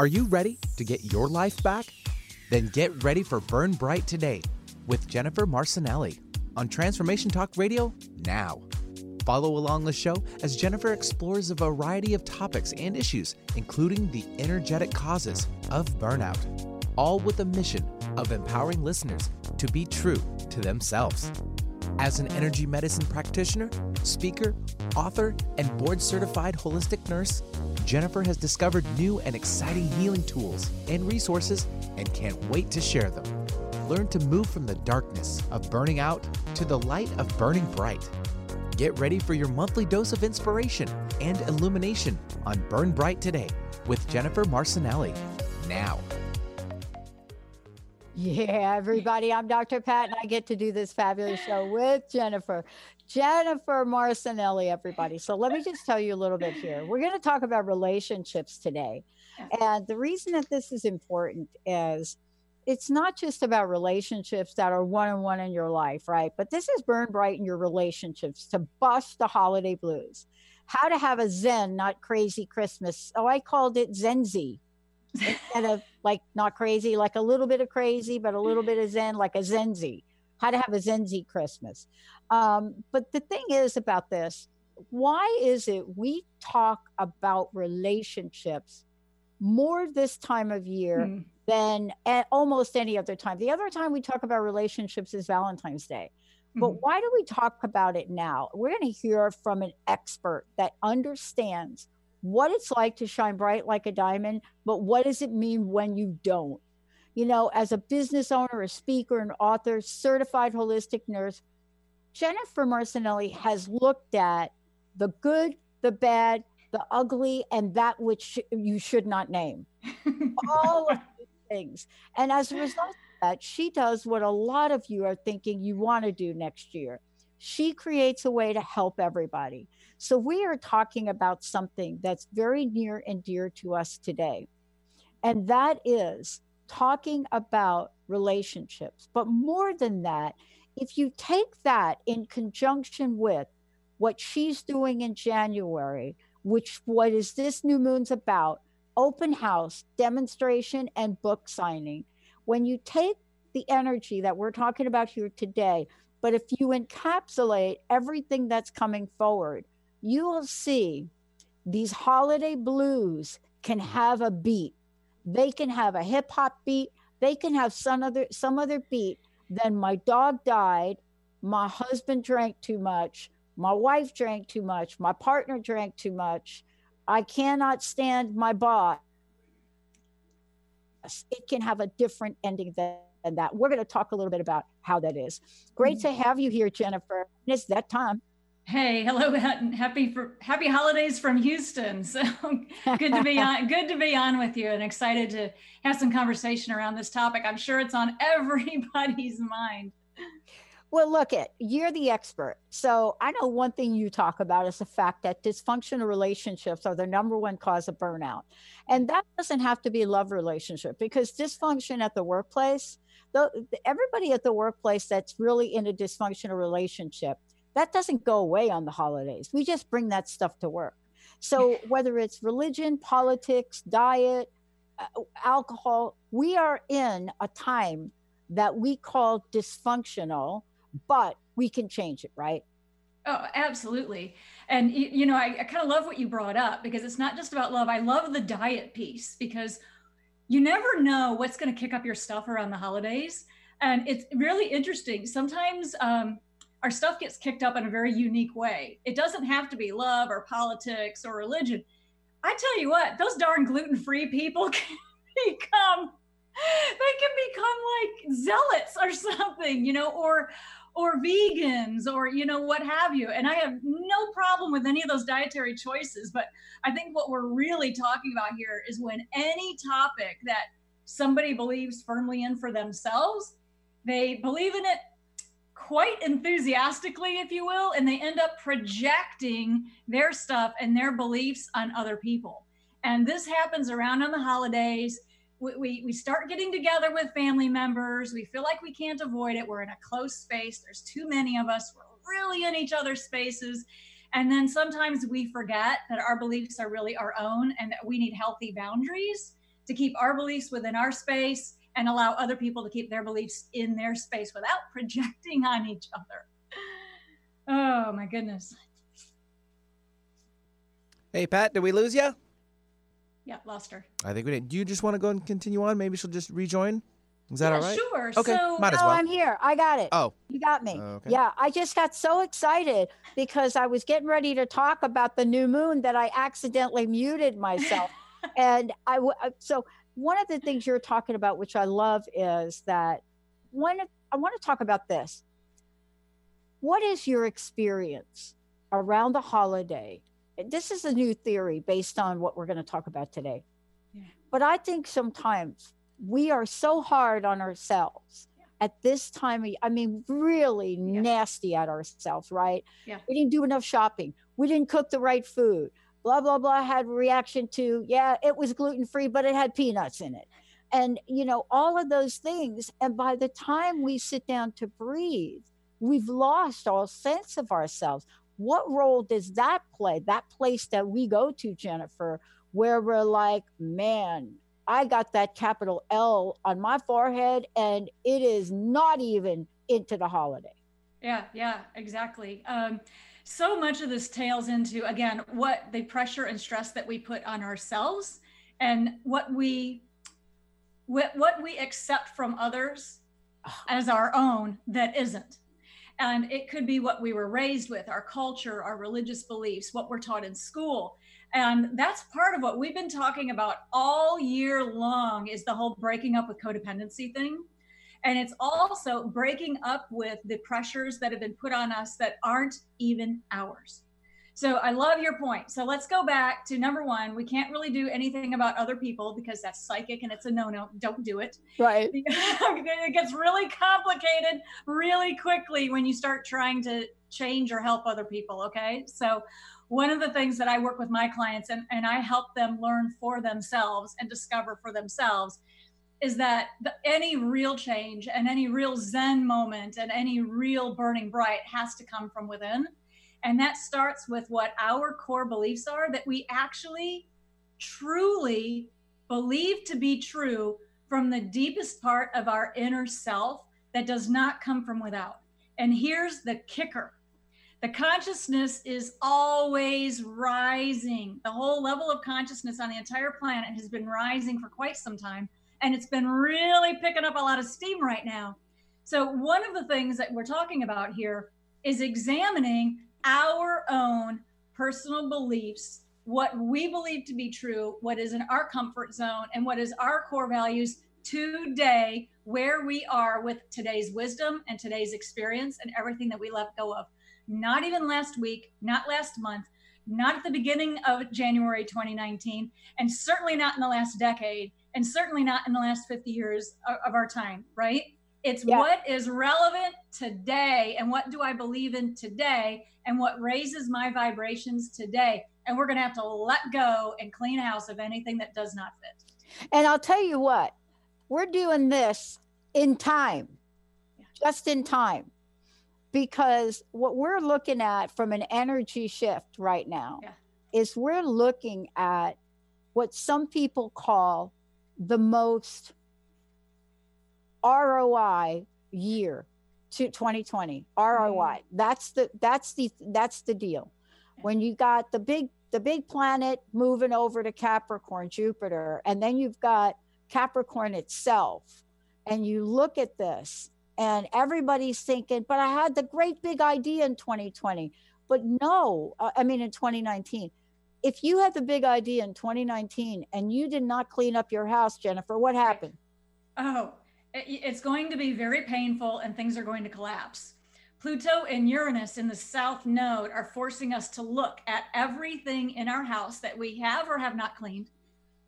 Are you ready to get your life back? Then get ready for Burn Bright Today with Jennifer Marcinelli on Transformation Talk Radio now. Follow along the show as Jennifer explores a variety of topics and issues, including the energetic causes of burnout, all with the mission of empowering listeners to be true to themselves. As an energy medicine practitioner, speaker, author, and board certified holistic nurse, Jennifer has discovered new and exciting healing tools and resources and can't wait to share them. Learn to move from the darkness of burning out to the light of burning bright. Get ready for your monthly dose of inspiration and illumination on Burn Bright Today with Jennifer Marcinelli. Now. Yeah, everybody, I'm Dr. Pat, and I get to do this fabulous show with Jennifer. Jennifer Marcinelli, everybody. So let me just tell you a little bit here. We're going to talk about relationships today. And the reason that this is important is it's not just about relationships that are one on one in your life, right? But this is burn bright in your relationships to bust the holiday blues. How to have a Zen, not crazy Christmas. Oh, I called it Zenzi instead of like not crazy, like a little bit of crazy, but a little bit of Zen, like a Zenzi. How to have a Zenzi Christmas. Um, but the thing is about this, why is it we talk about relationships more this time of year mm. than at almost any other time? The other time we talk about relationships is Valentine's Day. But mm-hmm. why do we talk about it now? We're going to hear from an expert that understands what it's like to shine bright like a diamond, but what does it mean when you don't? You know, as a business owner, a speaker, an author, certified holistic nurse, Jennifer Marcinelli has looked at the good, the bad, the ugly, and that which you should not name. All of these things. And as a result of that, she does what a lot of you are thinking you want to do next year. She creates a way to help everybody. So we are talking about something that's very near and dear to us today. And that is talking about relationships. But more than that, if you take that in conjunction with what she's doing in January, which what is this new moon's about, open house, demonstration, and book signing. When you take the energy that we're talking about here today, but if you encapsulate everything that's coming forward, you will see these holiday blues can have a beat. They can have a hip hop beat. They can have some other some other beat. Then my dog died. My husband drank too much. My wife drank too much. My partner drank too much. I cannot stand my boss. It can have a different ending than that. We're going to talk a little bit about how that is. Great mm-hmm. to have you here, Jennifer. It's that time. Hey, hello, happy for happy holidays from Houston. So good to be on, good to be on with you, and excited to have some conversation around this topic. I'm sure it's on everybody's mind. Well, look at you're the expert. So I know one thing you talk about is the fact that dysfunctional relationships are the number one cause of burnout. And that doesn't have to be a love relationship because dysfunction at the workplace, the, everybody at the workplace that's really in a dysfunctional relationship that doesn't go away on the holidays. We just bring that stuff to work. So whether it's religion, politics, diet, uh, alcohol, we are in a time that we call dysfunctional, but we can change it, right? Oh, absolutely. And, you, you know, I, I kind of love what you brought up because it's not just about love. I love the diet piece because you never know what's going to kick up your stuff around the holidays. And it's really interesting. Sometimes, um, our stuff gets kicked up in a very unique way. It doesn't have to be love or politics or religion. I tell you what, those darn gluten-free people can become they can become like zealots or something, you know, or or vegans or you know what have you. And I have no problem with any of those dietary choices, but I think what we're really talking about here is when any topic that somebody believes firmly in for themselves, they believe in it quite enthusiastically, if you will, and they end up projecting their stuff and their beliefs on other people. And this happens around on the holidays. We, we, we start getting together with family members. We feel like we can't avoid it. We're in a close space. There's too many of us. We're really in each other's spaces. And then sometimes we forget that our beliefs are really our own and that we need healthy boundaries to keep our beliefs within our space and allow other people to keep their beliefs in their space without projecting on each other. Oh my goodness. Hey, Pat, did we lose you? Yeah, lost her. I think we did. Do you just want to go and continue on? Maybe she'll just rejoin. Is that yeah, all right? Sure. Okay, So, might as Oh, well. I'm here. I got it. Oh, You got me. Okay. Yeah, I just got so excited because I was getting ready to talk about the new moon that I accidentally muted myself. and I w- uh, so one of the things you're talking about, which I love, is that one. I want to talk about this. What is your experience around the holiday? This is a new theory based on what we're going to talk about today. Yeah. But I think sometimes we are so hard on ourselves at this time of, I mean, really Yeah. nasty at ourselves, right? Yeah. We didn't do enough shopping. We didn't cook the right food. Blah, blah, blah had reaction to, yeah, it was gluten free, but it had peanuts in it. And, you know, all of those things. And by the time we sit down to breathe, we've lost all sense of ourselves. What role does that play? That place that we go to, Jennifer, where we're like, man, I got that capital L on my forehead and it is not even into the holiday. Yeah, yeah, exactly. Um, so much of this tails into again what the pressure and stress that we put on ourselves, and what we what, what we accept from others oh. as our own that isn't. And it could be what we were raised with, our culture, our religious beliefs, what we're taught in school. And that's part of what we've been talking about all year long is the whole breaking up with codependency thing. And it's also breaking up with the pressures that have been put on us that aren't even ours. So I love your point. So let's go back to number one. We can't really do anything about other people because that's psychic and it's a no no. Don't do it. Right. it gets really complicated really quickly when you start trying to change or help other people. Okay. So, one of the things that I work with my clients and, and I help them learn for themselves and discover for themselves is that the, any real change and any real Zen moment and any real burning bright has to come from within. And that starts with what our core beliefs are that we actually truly believe to be true from the deepest part of our inner self that does not come from without. And here's the kicker the consciousness is always rising. The whole level of consciousness on the entire planet has been rising for quite some time, and it's been really picking up a lot of steam right now. So, one of the things that we're talking about here is examining our own personal beliefs, what we believe to be true, what is in our comfort zone, and what is our core values today, where we are with today's wisdom and today's experience and everything that we let go of. Not even last week, not last month, not at the beginning of January 2019, and certainly not in the last decade, and certainly not in the last 50 years of, our time, right? It's Yeah. what is relevant today and what do I believe in today and what raises my vibrations today. And we're going to have to let go and clean house of anything that does not fit. And I'll tell you what, we're doing this in time, Yeah. just in time. Because what we're looking at from an energy shift right now Yeah. is we're looking at what some people call the most ROI year to 2020 ROI. That's the that's the that's the deal. When you got the big the big planet moving over to Capricorn, Jupiter, and then you've got Capricorn itself, and you look at this, and everybody's thinking, but I had the great big idea in 2020. But no, uh, I mean in 2019. If you had the big idea in 2019 and you did not clean up your house, Jennifer, what happened? Oh, it's going to be very painful and things are going to collapse. Pluto and Uranus in the south node are forcing us to look at everything in our house that we have or have not cleaned,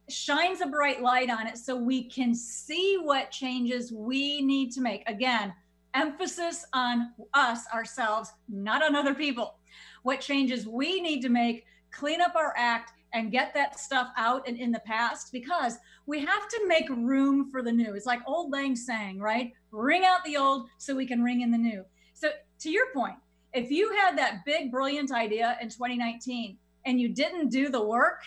shines a bright light on it so we can see what changes we need to make. Again, emphasis on us, ourselves, not on other people. What changes we need to make, clean up our act, and get that stuff out and in the past because we have to make room for the new. It's like Auld Lang Syne, right? Ring out the old so we can ring in the new. So, to your point, if you had that big, brilliant idea in 2019 and you didn't do the work,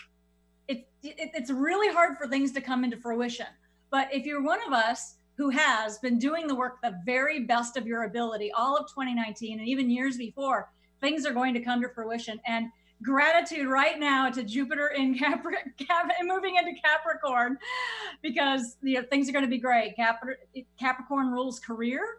it, it, it's really hard for things to come into fruition. But if you're one of us who has been doing the work the very best of your ability all of 2019 and even years before, things are going to come to fruition. And gratitude right now to Jupiter in Capricorn, Cap, moving into Capricorn, because you know, things are going to be great. Cap- Capricorn rules career.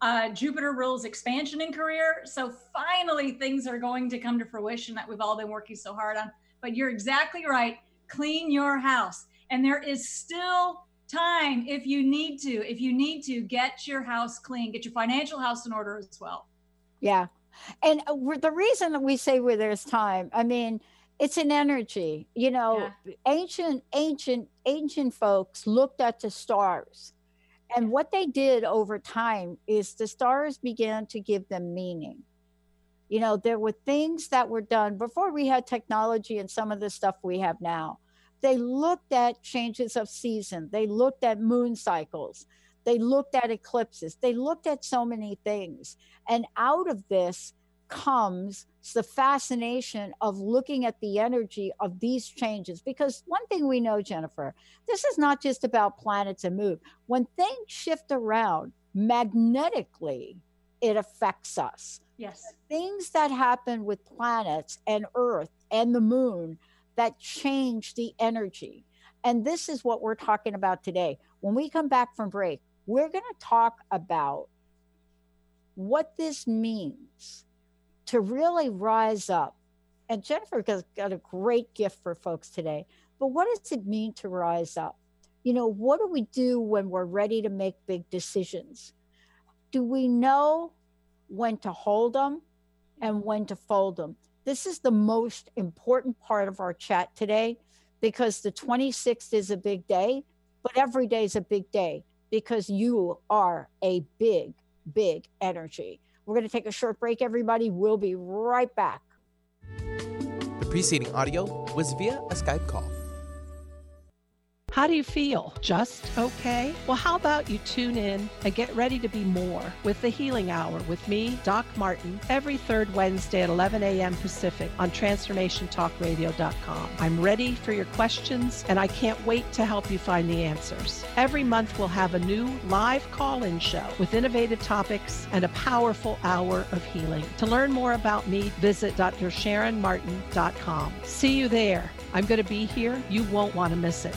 Uh, Jupiter rules expansion in career. So finally, things are going to come to fruition that we've all been working so hard on. But you're exactly right. Clean your house. And there is still time if you need to. If you need to, get your house clean, get your financial house in order as well. Yeah. And uh, the reason that we say where there's time, I mean, it's an energy. You know, yeah. ancient, ancient, ancient folks looked at the stars. And what they did over time is the stars began to give them meaning. You know, there were things that were done before we had technology and some of the stuff we have now. They looked at changes of season, they looked at moon cycles, they looked at eclipses, they looked at so many things. And out of this comes the fascination of looking at the energy of these changes. Because one thing we know, Jennifer, this is not just about planets and moon. When things shift around magnetically, it affects us. Yes. Things that happen with planets and Earth and the moon that change the energy. And this is what we're talking about today. When we come back from break, we're going to talk about what this means to really rise up. And Jennifer has got a great gift for folks today. But what does it mean to rise up? You know, what do we do when we're ready to make big decisions? Do we know when to hold them and when to fold them? This is the most important part of our chat today because the 26th is a big day, but every day is a big day because you are a big, big energy. We're going to take a short break, everybody. We'll be right back. The preceding audio was via a Skype call. How do you feel? Just okay? Well, how about you tune in and get ready to be more with the Healing Hour with me, Doc Martin, every third Wednesday at 11 a.m. Pacific on TransformationTalkRadio.com. I'm ready for your questions and I can't wait to help you find the answers. Every month we'll have a new live call in show with innovative topics and a powerful hour of healing. To learn more about me, visit drsharonmartin.com. See you there. I'm going to be here. You won't want to miss it.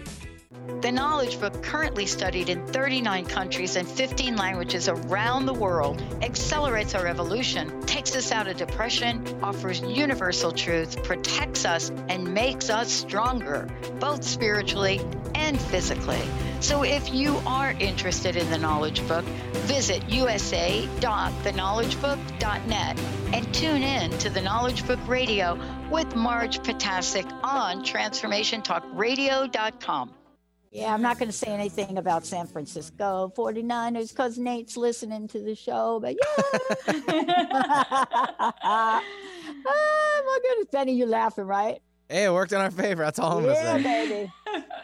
The Knowledge Book, currently studied in 39 countries and 15 languages around the world, accelerates our evolution, takes us out of depression, offers universal truth, protects us, and makes us stronger, both spiritually and physically. So if you are interested in the Knowledge Book, visit usa.theknowledgebook.net and tune in to the Knowledge Book Radio with Marge Potasic on transformationtalkradio.com. Yeah, I'm not going to say anything about San Francisco 49ers because Nate's listening to the show, but yeah. oh my goodness, Benny, you're laughing, right? Hey, it worked in our favor. That's all I'm yeah, gonna say. baby.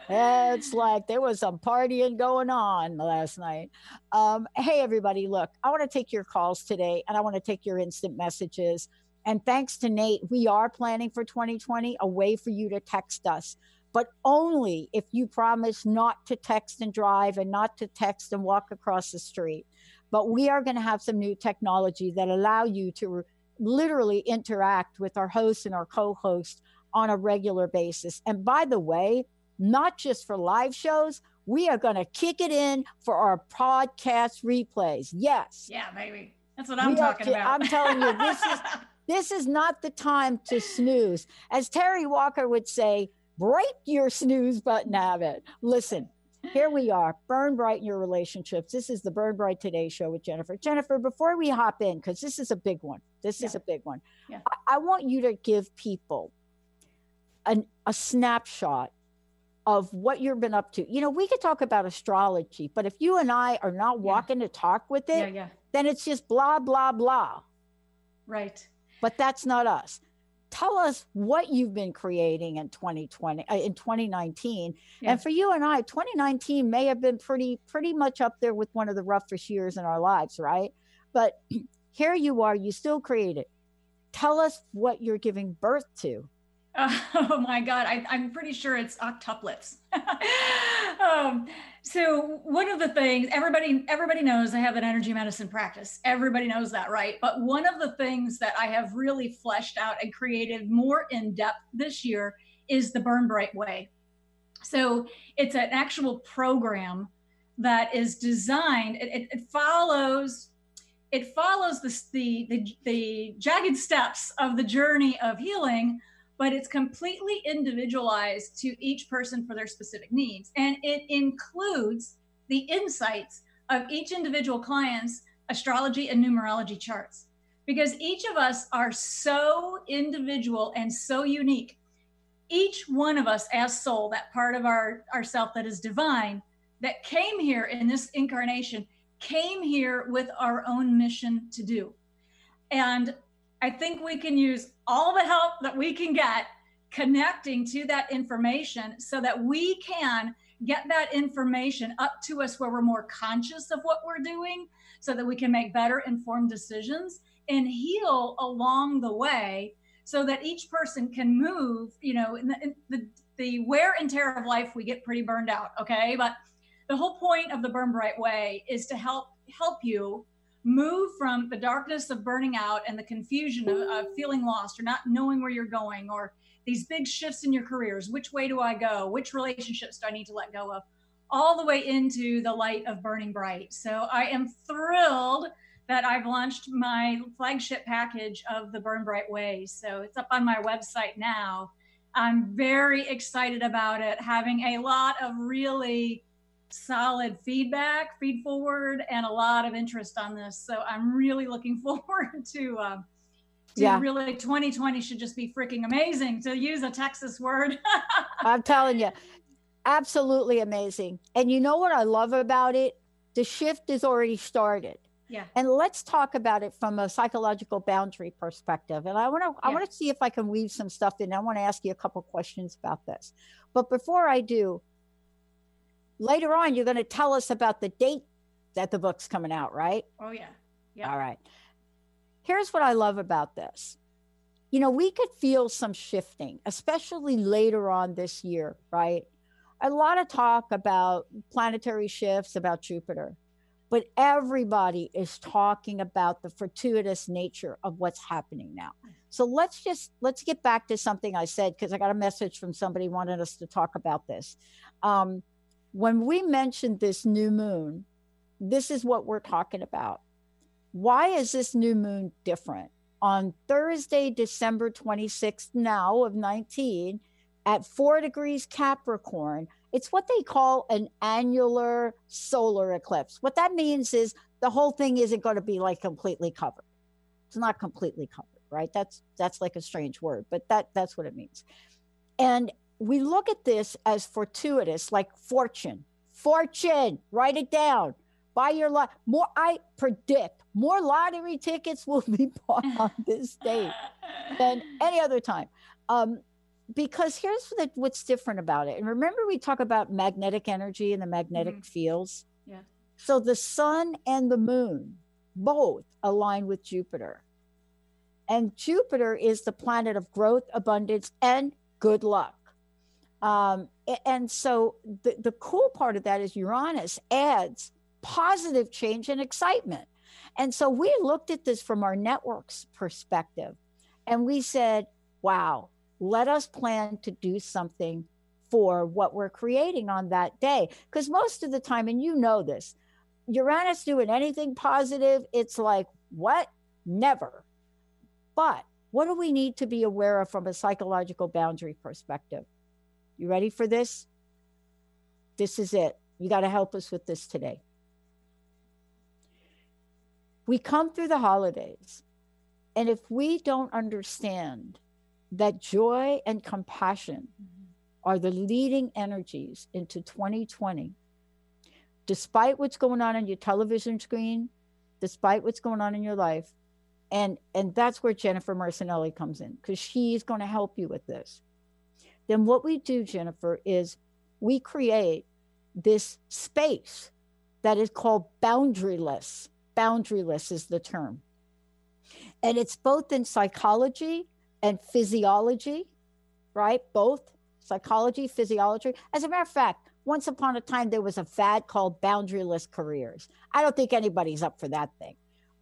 it's like there was some partying going on last night. Um, hey, everybody, look, I want to take your calls today and I want to take your instant messages. And thanks to Nate, we are planning for 2020 a way for you to text us, but only if you promise not to text and drive and not to text and walk across the street. But we are going to have some new technology that allow you to literally interact with our hosts and our co-hosts on a regular basis. And by the way, not just for live shows, we are going to kick it in for our podcast replays. Yes. Yeah, baby. That's what I'm talking about. I'm telling you, this is this is not the time to snooze. As Terry Walker would say, break your snooze button habit. Listen, here we are. Burn bright in your relationships. This is the Burn Bright Today show with Jennifer. Jennifer, before we hop in, because this is a big one, this Yeah. is a big one. Yeah. I, I want you to give people an, a snapshot of what you've been up to. You know, we could talk about astrology, but if you and I are not walking to talk with it, yeah, yeah. then it's just blah, blah, blah. Right. But that's not us. Tell us what you've been creating in 2020, uh, in 2019. Yeah. And for you and I, 2019 may have been pretty, pretty much up there with one of the roughest years in our lives, right? But here you are, you still created. Tell us what you're giving birth to. Oh my God, I, I'm pretty sure it's octuplets. um, so one of the things everybody everybody knows I have an energy medicine practice. Everybody knows that, right? But one of the things that I have really fleshed out and created more in depth this year is the Burn Bright Way. So it's an actual program that is designed. It, it, it follows it follows the, the the the jagged steps of the journey of healing but it's completely individualized to each person for their specific needs. And it includes the insights of each individual client's astrology and numerology charts. Because each of us are so individual and so unique. Each one of us as soul, that part of our, our self that is divine, that came here in this incarnation, came here with our own mission to do. And I think we can use all the help that we can get connecting to that information so that we can get that information up to us where we're more conscious of what we're doing so that we can make better informed decisions and heal along the way so that each person can move you know in the, in the, the wear and tear of life we get pretty burned out okay? But the whole point of the burn bright way is to help help you move from the darkness of burning out and the confusion of, of feeling lost or not knowing where you're going or these big shifts in your careers. Which way do i go? Which relationships do i need to let go of? All the way into the light of burning bright. So i am thrilled that i've launched my flagship package of the burn bright way. So it's up on my website now. I'm very excited about it having a lot of really solid feedback, feed forward, and a lot of interest on this. So I'm really looking forward to. Um, to Yeah. really 2020 should just be freaking amazing to use a Texas word. I'm telling you, absolutely amazing. And you know what I love about it? The shift is already started. yeah. And let's talk about it from a psychological boundary perspective. And I want to I want to see if I can weave some stuff in. I want to ask you a couple questions about this. But before I do, later on you're going to tell us about the date that the book's coming out, right? Oh yeah. Yeah. All right. Here's what I love about this. You know, we could feel some shifting, especially later on this year, right? A lot of talk about planetary shifts, about Jupiter, but everybody is talking about the fortuitous nature of what's happening now. So let's just let's get back to something I said because I got a message from somebody wanting us to talk about this. Um, when we mentioned this new moon, this is what we're talking about. Why is this new moon different? On Thursday, December 26th, now of 19, at four degrees Capricorn, it's what they call an annular solar eclipse. What that means is the whole thing isn't going to be like completely covered. It's not completely covered, right? That's that's like a strange word, but that that's what it means. And we look at this as fortuitous, like fortune. Fortune, write it down. Buy your lot. More, I predict more lottery tickets will be bought on this date than any other time. Um, because here's the, what's different about it. And remember, we talk about magnetic energy and the magnetic Mhm. fields. Yeah. So the sun and the moon both align with Jupiter. And Jupiter is the planet of growth, abundance, and good luck. Um, and so the, the cool part of that is Uranus adds positive change and excitement. And so we looked at this from our network's perspective and we said, wow, let us plan to do something for what we're creating on that day. Because most of the time, and you know this, Uranus doing anything positive, it's like, what? Never. But what do we need to be aware of from a psychological boundary perspective? You ready for this? This is it. You got to help us with this today. We come through the holidays, and if we don't understand that joy and compassion are the leading energies into 2020, despite what's going on on your television screen, despite what's going on in your life, and and that's where Jennifer Marcinelli comes in because she's going to help you with this. Then what we do, Jennifer, is we create this space that is called boundaryless. Boundaryless is the term. And it's both in psychology and physiology, right? Both psychology, physiology. As a matter of fact, once upon a time, there was a fad called boundaryless careers. I don't think anybody's up for that thing.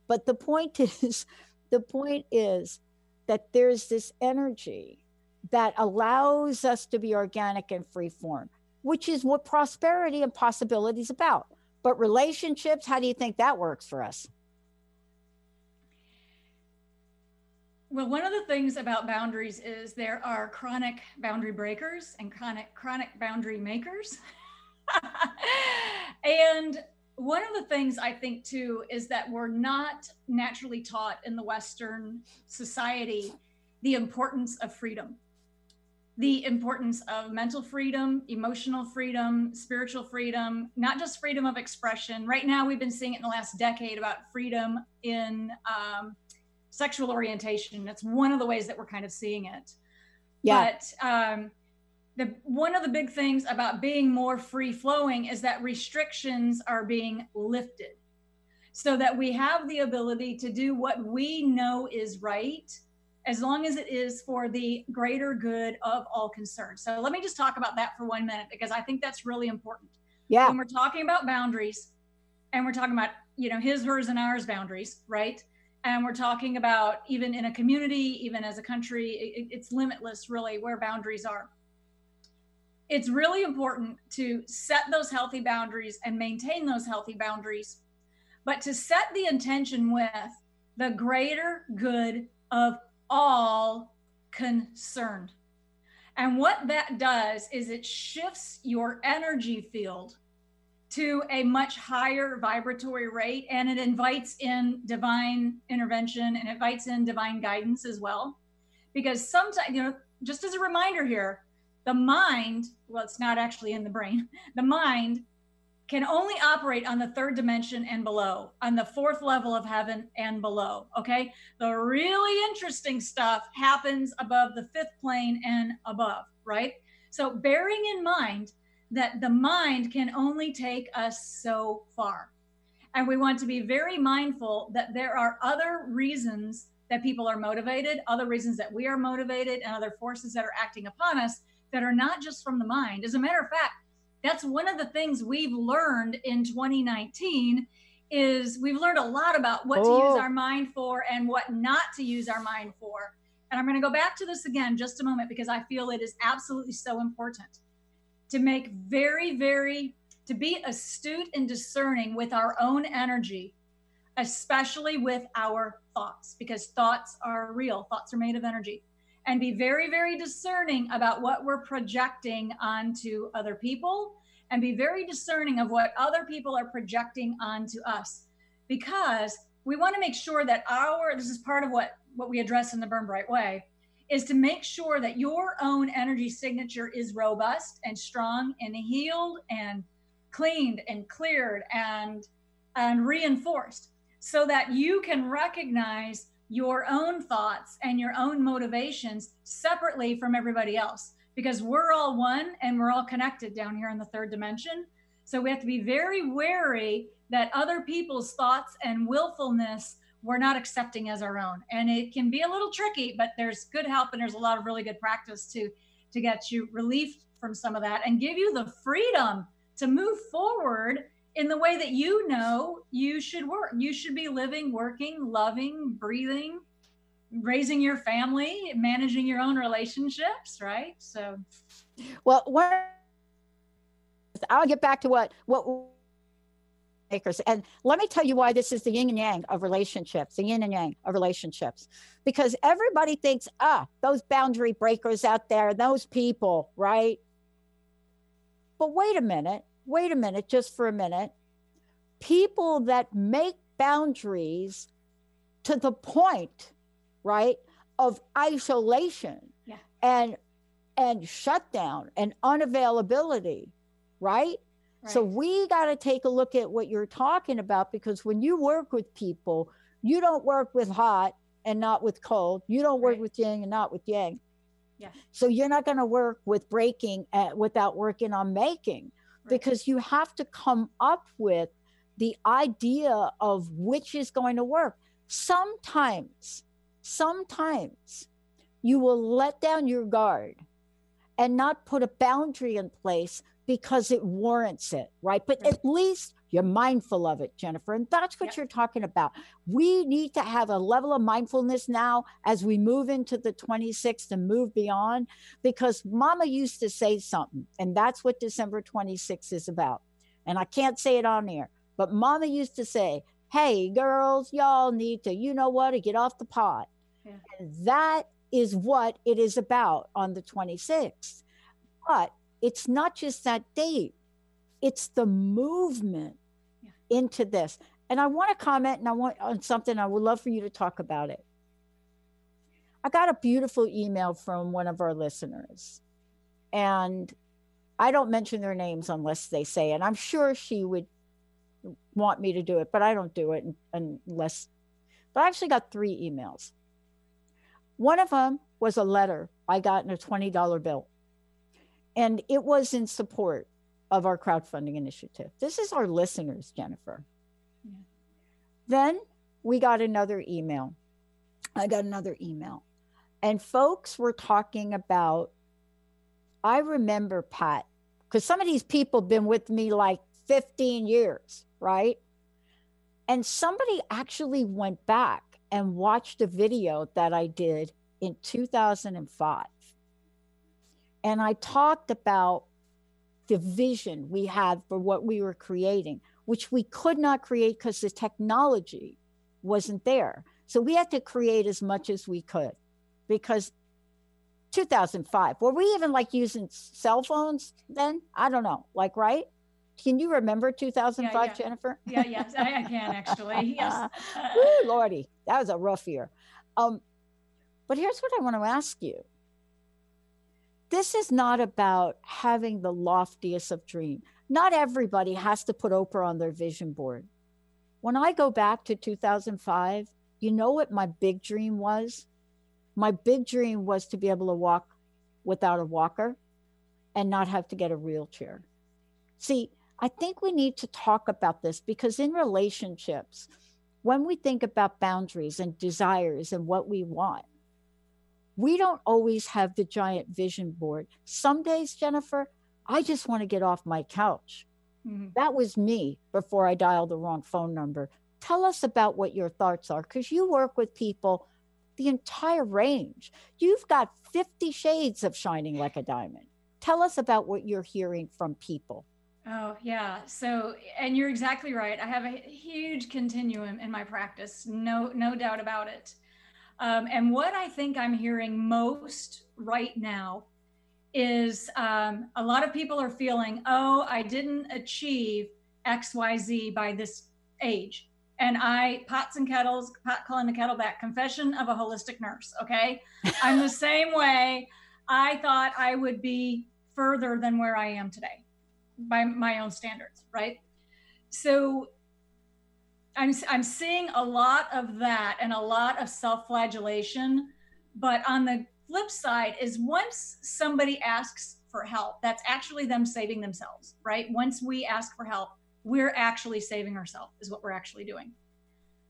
But the point is, the point is that there's this energy that allows us to be organic and free form, which is what prosperity and possibility is about. But relationships, how do you think that works for us? Well, one of the things about boundaries is there are chronic boundary breakers and chronic chronic boundary makers. and one of the things I think too is that we're not naturally taught in the Western society the importance of freedom, the importance of mental freedom, emotional freedom, spiritual freedom, not just freedom of expression. Right now, we've been seeing it in the last decade about freedom in um, sexual orientation. That's one of the ways that we're kind of seeing it. Yeah. But um, the one of the big things about being more free flowing is that restrictions are being lifted so that we have the ability to do what we know is right as long as it is for the greater good of all concerned. So let me just talk about that for one minute because I think that's really important. Yeah. When we're talking about boundaries and we're talking about, you know, his, hers, and ours boundaries, right? And we're talking about even in a community, even as a country, it, it's limitless really where boundaries are it's really important to set those healthy boundaries and maintain those healthy boundaries, but to set the intention with the greater good of all concerned. And what that does is it shifts your energy field to a much higher vibratory rate and it invites in divine intervention and invites in divine guidance as well. Because sometimes, you know, just as a reminder here, the mind, well, it's not actually in the brain, the mind can only operate on the third dimension and below, on the fourth level of heaven and below. Okay. The really interesting stuff happens above the fifth plane and above, right? So, bearing in mind that the mind can only take us so far. And we want to be very mindful that there are other reasons that people are motivated, other reasons that we are motivated, and other forces that are acting upon us that are not just from the mind. As a matter of fact, that's one of the things we've learned in 2019 is we've learned a lot about what Oh. to use oh. our mind for and what not to use our mind for. And I'm going to go back to this again just a moment because I feel it is absolutely so important to make very very to be astute and discerning with our own energy especially with our thoughts because thoughts are real thoughts are made of energy and be very, very discerning about what we're projecting onto other people and be very discerning of what other people are projecting onto us. Because we want to make sure that our this is part of what what we address in the burn bright way is to make sure that your own energy signature is robust and strong and healed and cleaned and cleared and and reinforced so that you can recognize your own thoughts and your own motivations separately from everybody else because we're all one and we're all connected down here in the third dimension. So we have to be very wary that other people's thoughts and willfulness we're not accepting as our own. And it can be a little tricky, but there's good help and there's a lot of really good practice to to get you relief from some of that and give you the freedom to move forward in the way that you know you should work. You should be living, working, loving, breathing, raising your family, managing your own relationships, right? So well, what I'll get back to what what makers. And let me tell you why this is the yin and yang of relationships, the yin and yang of relationships. Because everybody thinks, ah, those boundary breakers out there, those people, right? But wait a minute, wait a minute, just for a minute. People that make boundaries to the point, right, of isolation yeah. and and shutdown and unavailability, right? So we got to take a look at what you're talking about because when you work with people, you don't work with hot and not with cold. You don't work right. with yin and not with yang. Yeah. So you're not going to work with breaking at, without working on making right. because you have to come up with the idea of which is going to work. Sometimes, sometimes you will let down your guard and not put a boundary in place because it warrants it, right? But right. at least you're mindful of it, Jennifer. And that's what yep. you're talking about. We need to have a level of mindfulness now as we move into the 26th and move beyond, because Mama used to say something, and that's what December 26th is about. And I can't say it on air, but Mama used to say, Hey, girls, y'all need to, you know what, to get off the pot. Yeah. And that is what it is about on the 26th. But it's not just that date, it's the movement. Into this. And I want to comment and I want on something I would love for you to talk about it. I got a beautiful email from one of our listeners. And I don't mention their names unless they say, and I'm sure she would want me to do it, but I don't do it unless. But I actually got three emails. One of them was a letter I got in a $20 bill and it was in support of our crowdfunding initiative. This is our listeners, Jennifer. Yeah. Then we got another email. I got another email, and folks were talking about. I remember Pat, because some of these people have been with me like 15 years, right? And somebody actually went back and watched a video that I did in 2005 and I talked about the vision we had for what we were creating, which we could not create because the technology wasn't there. So we had to create as much as we could because 2005, were we even like using cell phones then? I don't know. Like, right? Can you remember 2005, yeah, yeah. Jennifer? Yeah, yes, I, I can actually. Yes. Woo, Lordy, that was a rough year. Um, but here's what I want to ask you this is not about having the loftiest of dream. Not everybody has to put Oprah on their vision board. When I go back to 2005, you know what my big dream was? My big dream was to be able to walk without a walker and not have to get a wheelchair. See, I think we need to talk about this because in relationships, when we think about boundaries and desires and what we want, we don't always have the giant vision board. Some days, Jennifer, I just want to get off my couch. Mm-hmm. That was me before I dialed the wrong phone number. Tell us about what your thoughts are because you work with people the entire range. You've got 50 shades of shining like a diamond. Tell us about what you're hearing from people. Oh, yeah. So, and you're exactly right. I have a huge continuum in my practice. No no doubt about it. Um, and what I think I'm hearing most right now is um, a lot of people are feeling, oh, I didn't achieve XYZ by this age. And I, pots and kettles, pot calling the kettle back, confession of a holistic nurse. Okay. I'm the same way. I thought I would be further than where I am today by my own standards. Right. So I'm I'm seeing a lot of that and a lot of self-flagellation. But on the flip side is once somebody asks for help, that's actually them saving themselves, right? Once we ask for help, we're actually saving ourselves is what we're actually doing.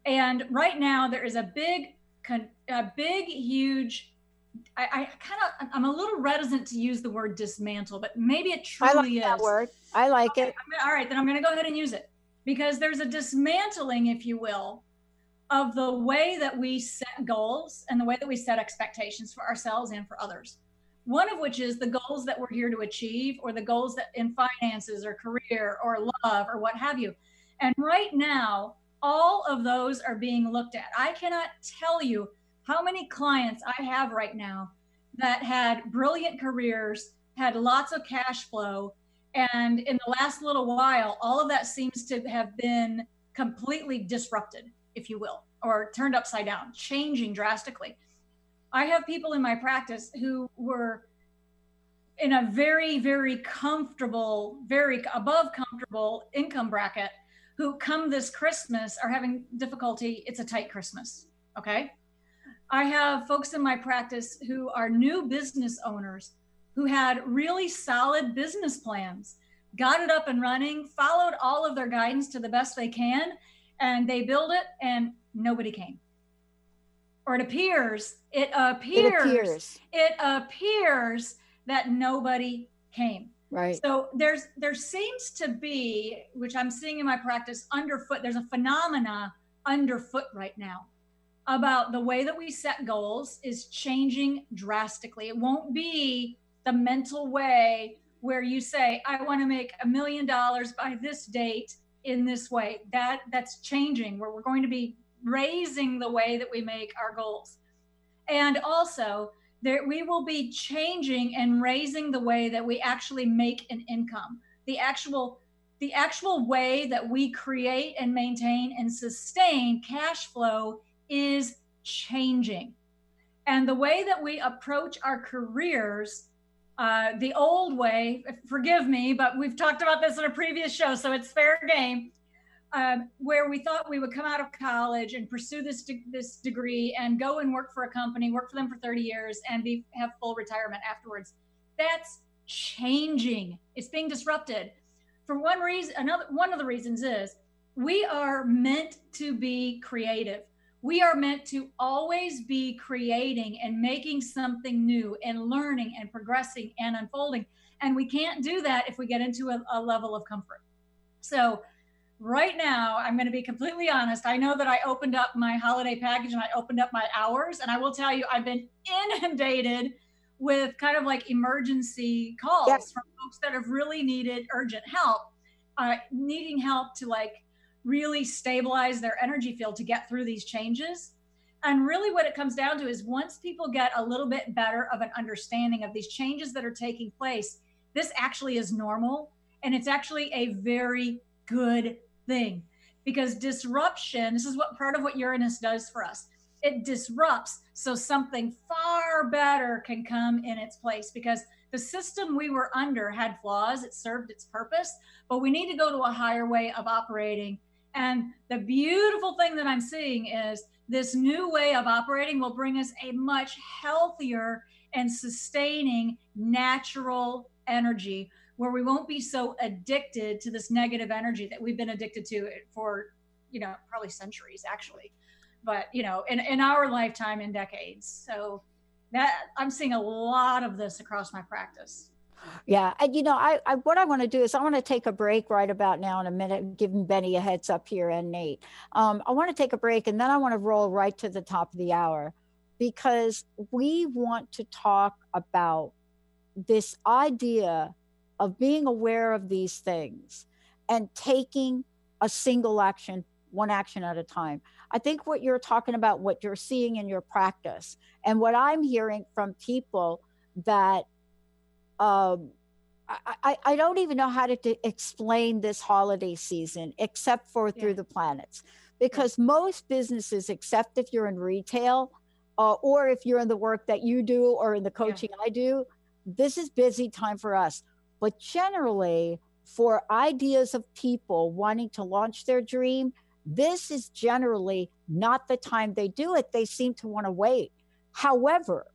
And right now there is a big a big huge I, I kind of I'm a little reticent to use the word dismantle, but maybe it truly I like is. that word. I like okay, it. Gonna, all right, then I'm going to go ahead and use it because there's a dismantling, if you will, of the way that we set goals and the way that we set expectations for ourselves and for others. One of which is the goals that we're here to achieve, or the goals that in finances or career or love or what have you. And right now, all of those are being looked at. I cannot tell you how many clients I have right now that had brilliant careers, had lots of cash flow, and in the last little while, all of that seems to have been completely disrupted, if you will, or turned upside down, changing drastically. I have people in my practice who were in a very, very comfortable, very above comfortable income bracket who come this Christmas are having difficulty. It's a tight Christmas. Okay. I have folks in my practice who are new business owners who had really solid business plans, got it up and running, followed all of their guidance to the best they can, and they build it and nobody came. Or it appears, it appears, it appears, it appears that nobody came. Right. So there's there seems to be, which I'm seeing in my practice, underfoot. There's a phenomena underfoot right now about the way that we set goals is changing drastically. It won't be the mental way where you say, I want to make a million dollars by this date in this way. That that's changing where we're going to be raising the way that we make our goals. And also there we will be changing and raising the way that we actually make an income. The actual the actual way that we create and maintain and sustain cash flow is changing. And the way that we approach our careers, uh, the old way, forgive me, but we've talked about this in a previous show, so it's fair game. Um, where we thought we would come out of college and pursue this de- this degree and go and work for a company, work for them for 30 years, and be have full retirement afterwards. That's changing. It's being disrupted. For one reason, another one of the reasons is we are meant to be creative we are meant to always be creating and making something new and learning and progressing and unfolding. And we can't do that if we get into a, a level of comfort. So, right now, I'm going to be completely honest. I know that I opened up my holiday package and I opened up my hours, and I will tell you, I've been inundated with kind of like emergency calls yes. from folks that have really needed urgent help, uh, needing help to like really stabilize their energy field to get through these changes. And really, what it comes down to is once people get a little bit better of an understanding of these changes that are taking place, this actually is normal. And it's actually a very good thing because disruption, this is what part of what Uranus does for us. It disrupts so something far better can come in its place because the system we were under had flaws. It served its purpose, but we need to go to a higher way of operating and the beautiful thing that I'm seeing is this new way of operating will bring us a much healthier and sustaining natural energy where we won't be so addicted to this negative energy that we've been addicted to for, you know, probably centuries actually. But, you know, in, in our lifetime in decades. So that I'm seeing a lot of this across my practice. Yeah, and you know, I, I what I want to do is I want to take a break right about now in a minute, giving Benny a heads up here and Nate. Um, I want to take a break and then I want to roll right to the top of the hour because we want to talk about this idea of being aware of these things and taking a single action, one action at a time. I think what you're talking about, what you're seeing in your practice, and what I'm hearing from people that um, I, I don't even know how to, to explain this holiday season except for through the planets because yeah. most businesses except if you're in retail uh, or if you're in the work that you do or in the coaching yeah. i do this is busy time for us but generally for ideas of people wanting to launch their dream This is generally not the time they do it. They seem to want to wait. However,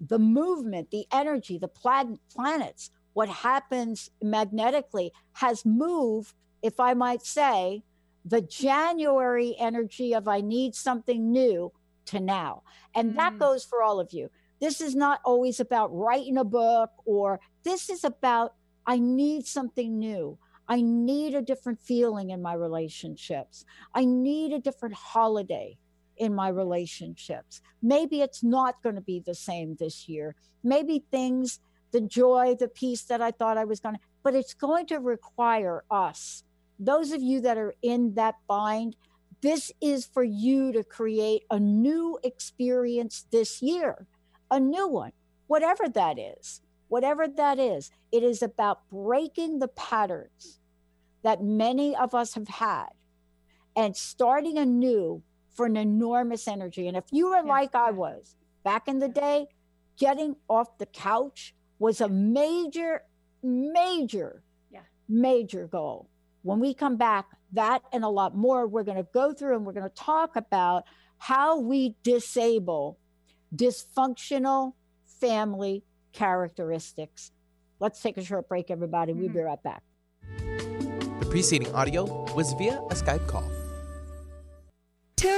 the movement, the energy, the plan- planets, what happens magnetically has moved, if I might say, the January energy of I need something new to now. And mm. that goes for all of you. This is not always about writing a book or this is about I need something new. I need a different feeling in my relationships. I need a different holiday in my relationships. Maybe it's not going to be the same this year. Maybe things, the joy, the peace that I thought I was going to, but it's going to require us. Those of you that are in that bind, this is for you to create a new experience this year, a new one, whatever that is. Whatever that is, it is about breaking the patterns that many of us have had and starting anew for an enormous energy. And if you were like I was back in the day, getting off the couch was a major, major, yeah. major goal. When we come back, that and a lot more, we're going to go through and we're going to talk about how we disable dysfunctional family characteristics. Let's take a short break, everybody. Mm-hmm. We'll be right back. The preceding audio was via a Skype call. Tune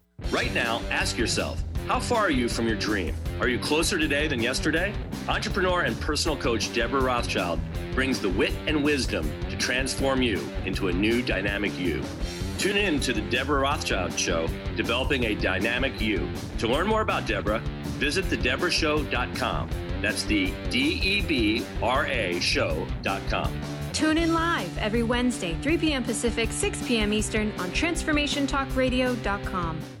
Right now, ask yourself how far are you from your dream? Are you closer today than yesterday? Entrepreneur and personal coach Deborah Rothschild brings the wit and wisdom to transform you into a new dynamic you. Tune in to the Deborah Rothschild Show, Developing a Dynamic You. To learn more about Deborah, visit thedebrashow.com. That's the D E B R A show.com. Tune in live every Wednesday, 3 p.m. Pacific, 6 p.m. Eastern on TransformationTalkRadio.com.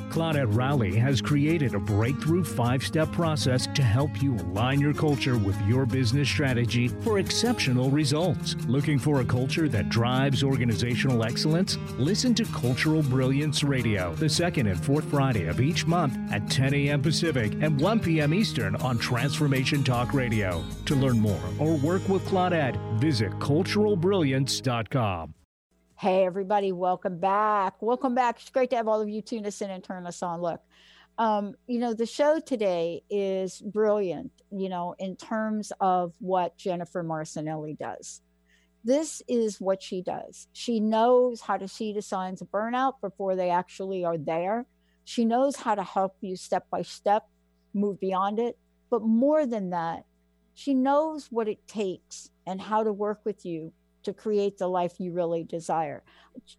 Claudette Rowley has created a breakthrough five step process to help you align your culture with your business strategy for exceptional results. Looking for a culture that drives organizational excellence? Listen to Cultural Brilliance Radio the second and fourth Friday of each month at 10 a.m. Pacific and 1 p.m. Eastern on Transformation Talk Radio. To learn more or work with Claudette, visit culturalbrilliance.com. Hey, everybody, welcome back. Welcome back. It's great to have all of you tune us in and turn us on. Look, um, you know, the show today is brilliant, you know, in terms of what Jennifer Marcinelli does. This is what she does. She knows how to see the signs of burnout before they actually are there. She knows how to help you step by step move beyond it. But more than that, she knows what it takes and how to work with you to create the life you really desire.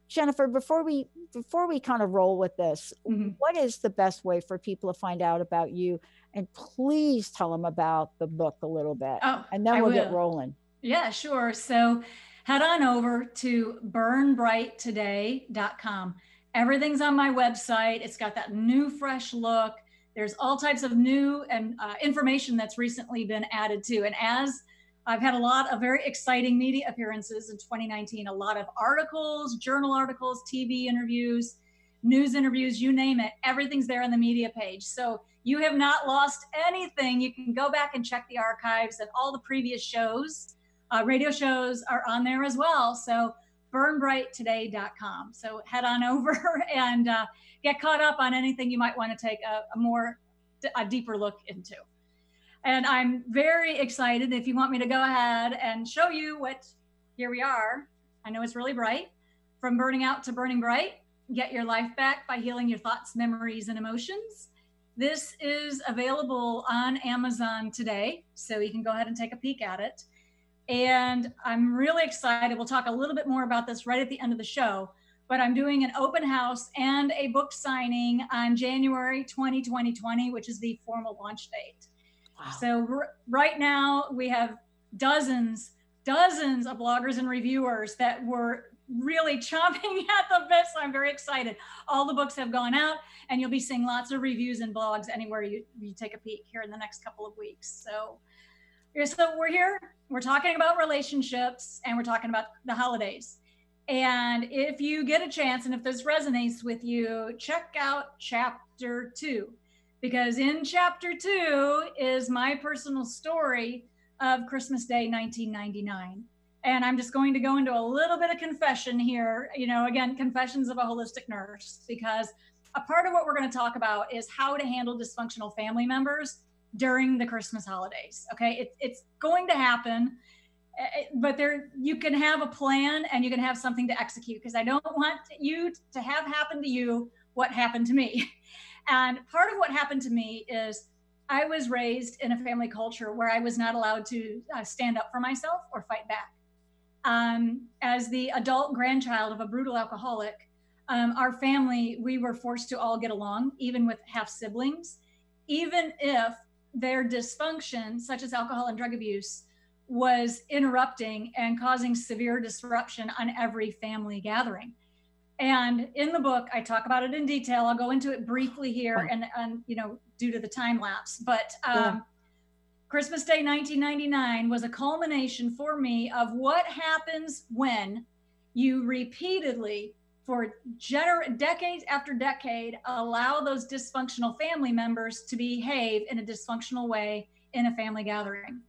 Jennifer, before we before we kind of roll with this, Mm-hmm. what is the best way for people to find out about you? And please tell them about the book a little bit, Oh, and then I we'll get rolling. Yeah, sure. So head on over to burnbrighttoday.com. Everything's on my website. It's got that new, fresh look. There's all types of new and uh, information that's recently been added to. And as I've had a lot of very exciting media appearances in 2019, a lot of articles, journal articles, TV interviews, news interviews, you name it. Everything's there on the media page. So you have not lost anything. You can go back and check the archives and all the previous shows. Uh, radio shows are on there as well. So burnbrighttoday.com. So head on over and uh, get caught up on anything you might want to take a, a more a deeper look into. And I'm very excited. If you want me to go ahead and show you what, here we are. I know it's really bright. From burning out to burning bright, get your life back by healing your thoughts, memories, and emotions. This is available on Amazon today, so you can go ahead and take a peek at it. And I'm really excited. We'll talk a little bit more about this right at the end of the show. But I'm doing an open house and a book signing on January 20, 2020, which is the formal launch date. So r- right now we have dozens, dozens of bloggers and reviewers that were really chomping at the bit. So I'm very excited. All the books have gone out, and you'll be seeing lots of reviews and blogs anywhere you, you take a peek here in the next couple of weeks. So, so we're here. We're talking about relationships, and we're talking about the holidays. And if you get a chance, and if this resonates with you, check out chapter two because in chapter two is my personal story of Christmas Day 1999. And I'm just going to go into a little bit of confession here. You know, again, confessions of a holistic nurse, because a part of what we're going to talk about is how to handle dysfunctional family members during the Christmas holidays. Okay. It, it's going to happen, eh, but there you can have a plan and you can have something to execute because I don't want you to have happen to you what happened to me. And part of what happened to me is I was raised in a family culture where I was not allowed to uh, stand up for myself or fight back. Um, as the adult grandchild of a brutal alcoholic, um, our family, we were forced to all get along, even with half siblings, even if their dysfunction, such as alcohol and drug abuse, was interrupting and causing severe disruption on every family gathering. And in the book, I talk about it in detail. I'll go into it briefly here, and, and you know, due to the time lapse. But um, Yeah. Christmas Day 1999 was a culmination for me of what happens when you repeatedly, for gener- decades after decade, allow those dysfunctional family members to behave in a dysfunctional way in a family gathering.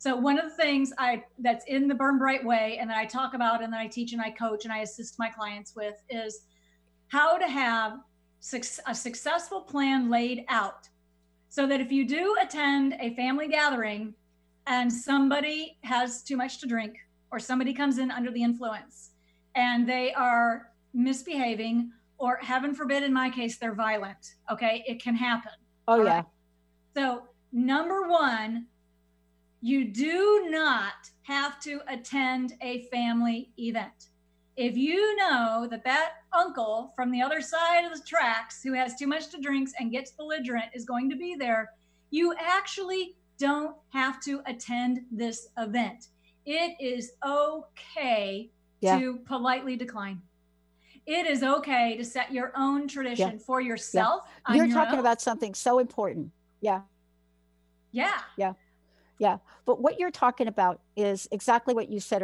So one of the things I that's in the Burn Bright way, and that I talk about, and that I teach and I coach and I assist my clients with, is how to have a successful plan laid out, so that if you do attend a family gathering, and somebody has too much to drink, or somebody comes in under the influence, and they are misbehaving, or heaven forbid, in my case, they're violent. Okay, it can happen. Oh yeah. right? So, number one, you do not have to attend a family event. If you know that that uncle from the other side of the tracks who has too much to drink and gets belligerent is going to be there, you actually don't have to attend this event. It is okay Yeah. to politely decline. It is okay to set your own tradition for yourself. on You're your talking own. about something so important. Yeah. Yeah. Yeah. Yeah. But what you're talking about is exactly what you said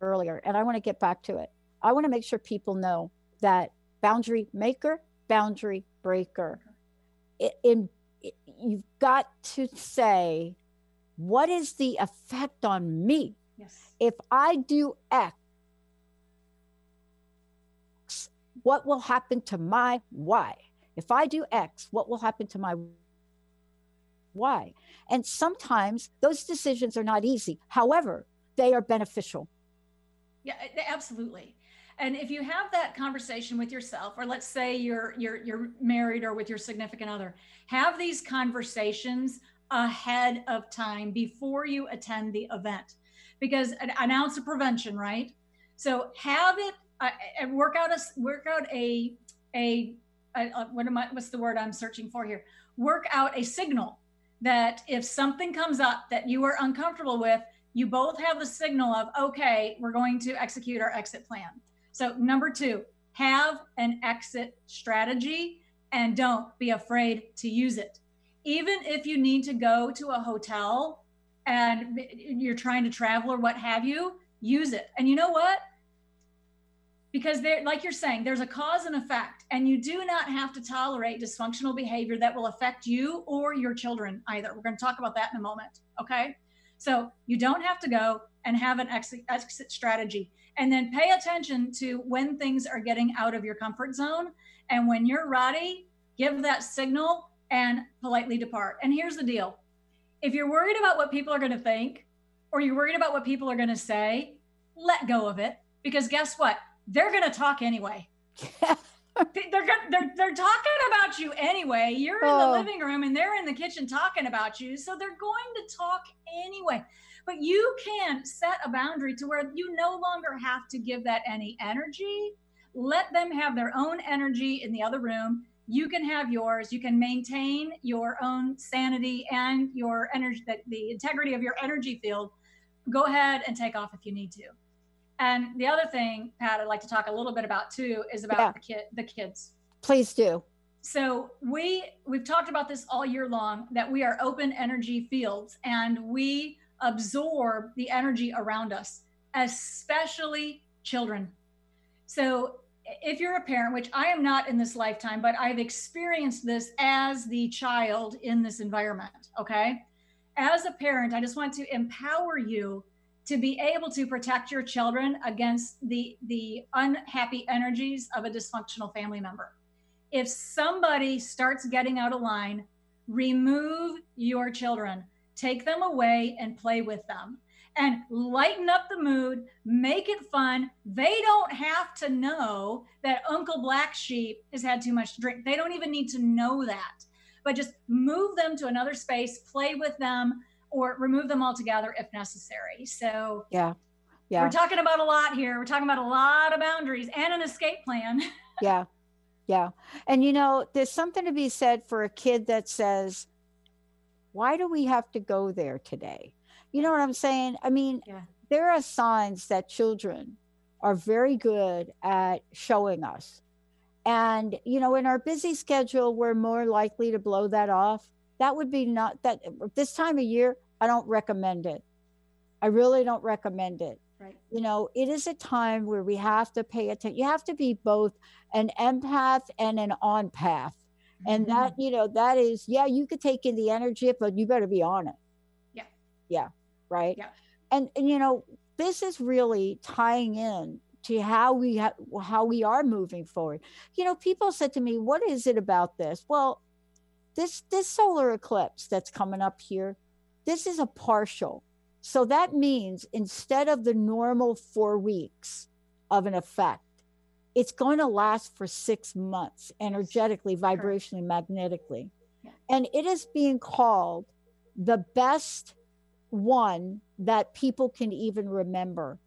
earlier. And I want to get back to it. I want to make sure people know that boundary maker, boundary breaker. I- In, i- you've got to say, what is the effect on me? Yes. If I do X, what will happen to my Y? If I do X, what will happen to my Y? And sometimes those decisions are not easy. However, they are beneficial. Yeah, eh, absolutely. And if you have that conversation with yourself, or let's say you're you're you're married or with your significant other, have these conversations ahead of time before you attend the event because an, ounce of prevention, right? So have it uh, and work out a work out a, a, a what am I? What's the word I'm searching for here? Work out a signal that if something comes up that you are uncomfortable with, you both have the signal of okay, we're going to execute our exit plan. So number two, have an exit strategy and don't be afraid to use it. Even if you need to go to a hotel and you're trying to travel or what have you, use it. And you know what? Because like you're saying, there's a cause and effect, and you do not have to tolerate dysfunctional behavior that will affect you or your children either. We're going to talk about that in a moment. Okay. So you don't have to go and have an exit, exit strategy. And then pay attention to when things are getting out of your comfort zone. And when you're ready, give that signal and politely depart. And here's the deal if you're worried about what people are going to think or you're worried about what people are going to say, let go of it because guess what? They're going to talk anyway. they're, they're, they're talking about you anyway. You're in Oh. the living room and they're in the kitchen talking about you. So they're going to talk anyway. But you can set a boundary to where you no longer have to give that any energy. Let them have their own energy in the other room you can have yours you can maintain your own sanity and your energy the, the integrity of your energy field go ahead and take off if you need to and the other thing pat i'd like to talk a little bit about too is about Yeah. the kid the kids Please do. so we we've talked about this all year long that we are open energy fields and we absorb the energy around us especially children so if you're a parent which i am not in this lifetime but i've experienced this as the child in this environment okay as a parent i just want to empower you to be able to protect your children against the the unhappy energies of a dysfunctional family member if somebody starts getting out of line, remove your children, take them away and play with them and lighten up the mood, make it fun. They don't have to know that Uncle Black Sheep has had too much to drink. They don't even need to know that. But just move them to another space, play with them, or remove them altogether if necessary. So Yeah. Yeah. we're talking about a lot here. We're talking about a lot of boundaries and an escape plan. yeah yeah and you know there's something to be said for a kid that says why do we have to go there today you know what i'm saying i mean there are signs that children are very good at showing us and you know in our busy schedule we're more likely to blow that off that would be not that this time of year i don't recommend it. I really don't recommend it. Right. you know it is a time where we have to pay attention you have to be both an empath and an on path and mm-hmm. that you know that is yeah you could take in the energy but you better be on it. Yeah. yeah right? Yeah. and and you know this is really tying in to how we ha- how we are moving forward. You know people said to me what is it about this? Well this this solar eclipse that's coming up here this is a partial. So that means instead of the normal four weeks of an effect it's going to last for six months energetically vibrationally magnetically. And it is being called the best one that people can even remember.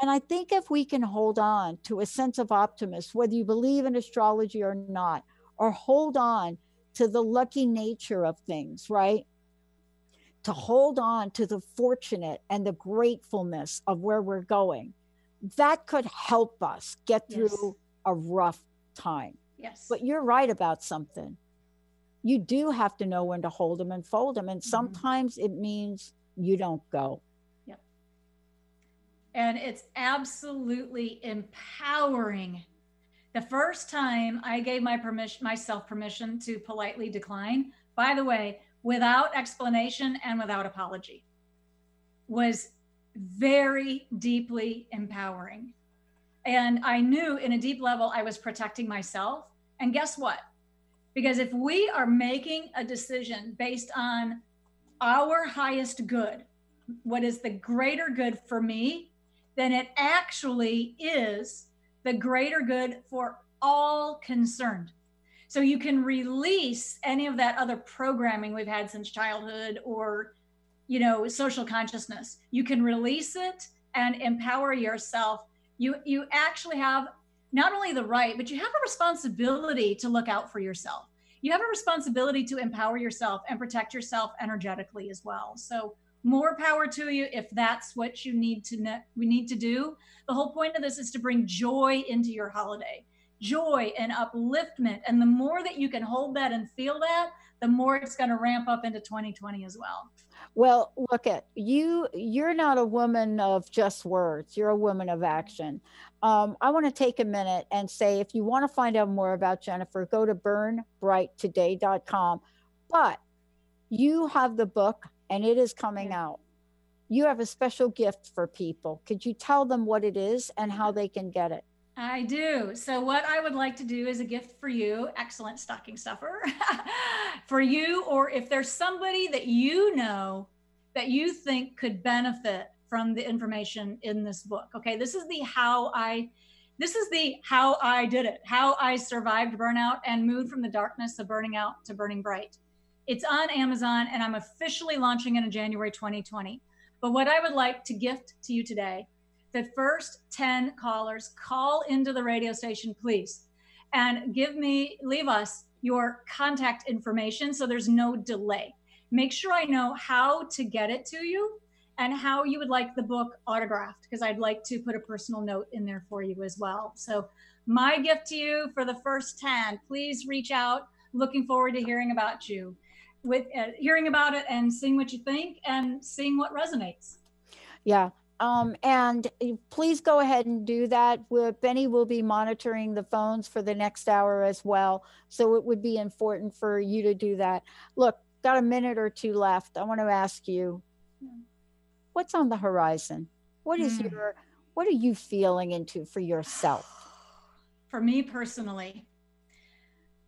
And i think if we can hold on to a sense of optimism whether you believe in astrology or not or hold on to the lucky nature of things right to hold on to the fortunate and the gratefulness of where we're going that could help us get Yes. through a rough time Yes. but you're right about something you do have to know when to hold them and fold them and mm-hmm. sometimes it means you don't go Yep. And it's absolutely empowering. The first time I gave my permission myself permission to politely decline, by the way, without explanation and without apology, was very deeply empowering. And I knew in a deep level I was protecting myself. And guess what? Because if we are making a decision based on our highest good, what is the greater good for me, then it actually is the greater good for all concerned. So you can release any of that other programming we've had since childhood or, you know, social consciousness. You can release it and empower yourself. You you actually have not only the right, but you have a responsibility to look out for yourself. You have a responsibility to empower yourself and protect yourself energetically as well. So more power to you if that's what you need to ne- we need to do. The whole point of this is to bring joy into your holiday. Joy and upliftment. And the more that you can hold that and feel that, the more it's going to ramp up into 2020 as well. Well, look at you. You're not a woman of just words. You're a woman of action. Um, I want to take a minute and say if you want to find out more about Jennifer, go to burnbrighttoday.com. But you have the book and it is coming out. You have a special gift for people. Could you tell them what it is and how they can get it? I do. So, what I would like to do is a gift for you, excellent stocking stuffer, for you, or if there's somebody that you know that you think could benefit from the information in this book. Okay, this is the how I this is the how I did it, how I survived burnout and moved from the darkness of burning out to burning bright. It's on Amazon and I'm officially launching it in January 2020. But what I would like to gift to you today, the first 10 callers call into the radio station, please, and give me, leave us your contact information so there's no delay. Make sure I know how to get it to you and how you would like the book autographed because I'd like to put a personal note in there for you as well. So, my gift to you for the first 10, please reach out. Looking forward to hearing about you, with uh, hearing about it and seeing what you think and seeing what resonates. Yeah. Um, and please go ahead and do that. We're, Benny will be monitoring the phones for the next hour as well. So it would be important for you to do that. Look, got a minute or two left. I want to ask you what's on the horizon? What is mm. your what are you feeling into for yourself? For me personally,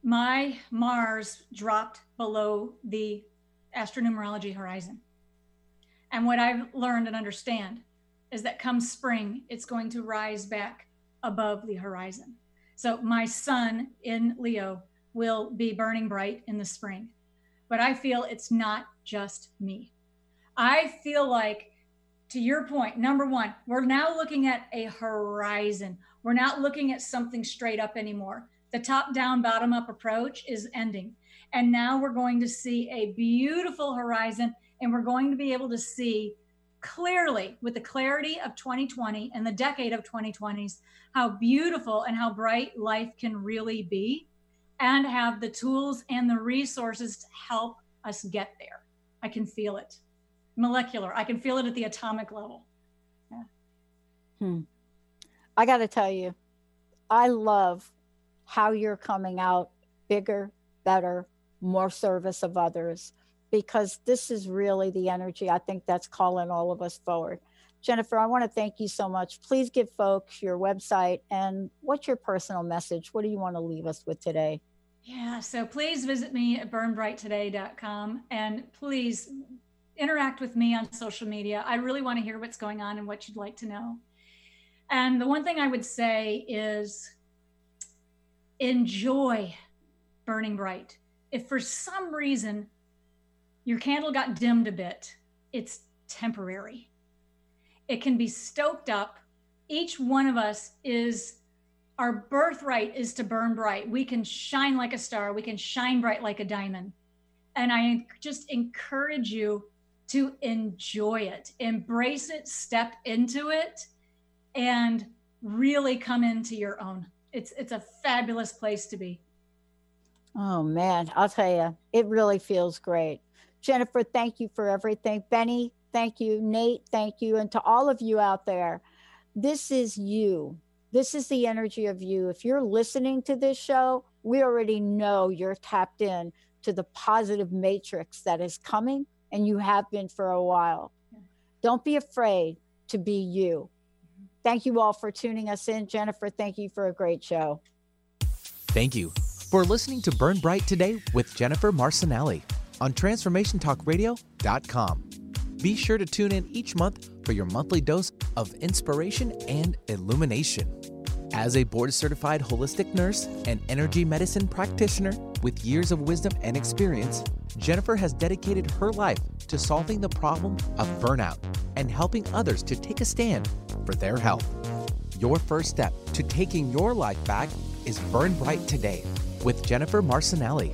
my Mars dropped below the astronumerology horizon. And what I've learned and understand is that come spring, it's going to rise back above the horizon. So my sun in Leo will be burning bright in the spring. But I feel it's not just me. I feel like to your point, number one, we're now looking at a horizon. We're not looking at something straight up anymore. The top down, bottom up approach is ending. And now we're going to see a beautiful horizon and we're going to be able to see clearly with the clarity of 2020 and the decade of 2020s how beautiful and how bright life can really be and have the tools and the resources to help us get there. I can feel it molecular. I can feel it at the atomic level. Yeah. Hmm. I got to tell you, I love how you're coming out bigger, better, more service of others, because this is really the energy I think that's calling all of us forward. Jennifer, I want to thank you so much. Please give folks your website and what's your personal message? What do you want to leave us with today? Yeah, so please visit me at burnbrighttoday.com and please interact with me on social media. I really want to hear what's going on and what you'd like to know. And the one thing I would say is enjoy burning bright. If for some reason your candle got dimmed a bit, it's temporary. It can be stoked up. Each one of us is our birthright is to burn bright. We can shine like a star, we can shine bright like a diamond. And I just encourage you to enjoy it, embrace it, step into it, and really come into your own. It's it's a fabulous place to be. Oh man, I'll tell you, it really feels great. Jennifer, thank you for everything. Benny, thank you. Nate, thank you. And to all of you out there, this is you. This is the energy of you. If you're listening to this show, we already know you're tapped in to the positive matrix that is coming and you have been for a while. Don't be afraid to be you. Thank you all for tuning us in. Jennifer, thank you for a great show. Thank you for listening to Burn Bright today with Jennifer Marcinelli on TransformationTalkRadio.com. Be sure to tune in each month for your monthly dose of inspiration and illumination. As a board certified holistic nurse and energy medicine practitioner with years of wisdom and experience, Jennifer has dedicated her life to solving the problem of burnout and helping others to take a stand for their health. Your first step to taking your life back is Burn Bright Today with Jennifer Marcinelli.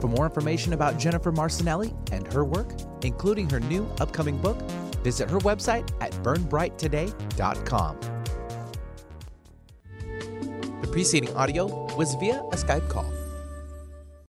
For more information about Jennifer Marcinelli and her work, including her new upcoming book, visit her website at burnbrighttoday.com. The preceding audio was via a Skype call.